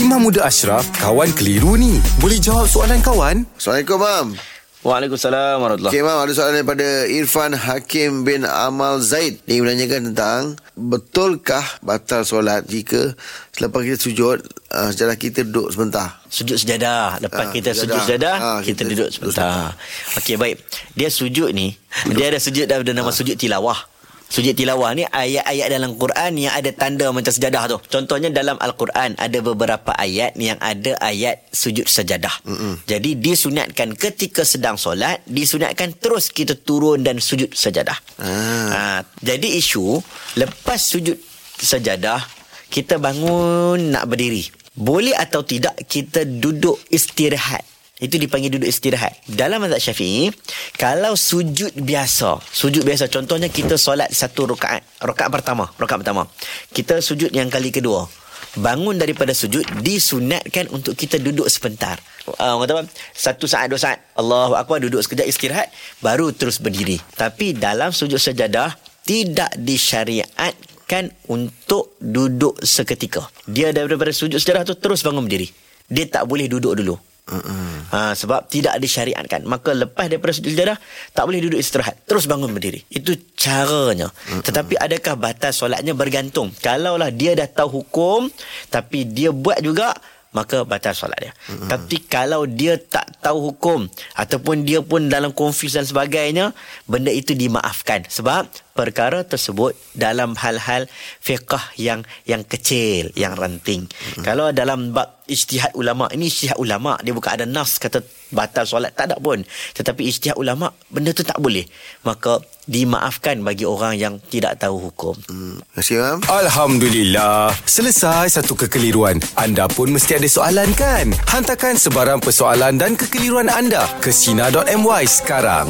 Imam Muda Ashraf, kawan keliru ni. Boleh jawab soalan kawan? Assalamualaikum, Mam. Waalaikumsalam warahmatullahi Okay, Mam. Ada soalan daripada Irfan Hakim bin Amal Zaid. Dia menanyakan tentang betulkah batal solat jika selepas kita sujud, uh, sejarah kita duduk sebentar. Sujud sejadah Lepas Ah, kita sejadah. sujud sejadah Ah, Kita kita duduk duduk sebentar Okey baik Dia sujud ni Dia ada sujud dah Ada nama sujud tilawah Sujud tilawah ni ayat-ayat dalam Quran yang ada tanda macam sejadah tu. Contohnya dalam Al-Quran ada beberapa ayat yang ada ayat sujud sejadah. Mm-mm. Jadi disunatkan ketika sedang solat, disunatkan terus kita turun dan sujud sejadah. Ah. Ha, jadi isu lepas sujud sejadah kita bangun nak berdiri. Boleh atau tidak kita duduk istirahat. Itu dipanggil duduk istirahat. Dalam mazhab Syafi'i, kalau sujud biasa, sujud biasa contohnya kita solat satu rakaat, rakaat pertama, rakaat pertama. Kita sujud yang kali kedua. Bangun daripada sujud disunatkan untuk kita duduk sebentar. Uh, orang kata apa? Satu saat, dua saat. Allahu Akbar duduk sekejap istirahat baru terus berdiri. Tapi dalam sujud sajadah tidak disyariatkan untuk duduk seketika. Dia daripada sujud sejadah tu terus bangun berdiri. Dia tak boleh duduk dulu. Ha, sebab tidak disyariatkan. Maka lepas daripada sujud sejadah tak boleh duduk istirahat. Terus bangun berdiri. Itu caranya. Uh-uh. Tetapi adakah batas solatnya bergantung. Kalaulah dia dah tahu hukum tapi dia buat juga maka batal solat dia. Mm-hmm. Tapi kalau dia tak tahu hukum ataupun dia pun dalam confuse dan sebagainya, benda itu dimaafkan sebab perkara tersebut dalam hal-hal fiqh yang yang kecil, yang ranting. Mm-hmm. Kalau dalam bab ijtihad ulama, ini ijtihad ulama, dia bukan ada nas kata batal solat tak ada pun. Tetapi ijtihad ulama benda tu tak boleh. Maka dimaafkan bagi orang yang tidak tahu hukum. Hmm. Terima kasih, Mam. Alhamdulillah. Selesai satu kekeliruan. Anda pun mesti ada soalan kan? Hantarkan sebarang persoalan dan kekeliruan anda ke Sina.my sekarang.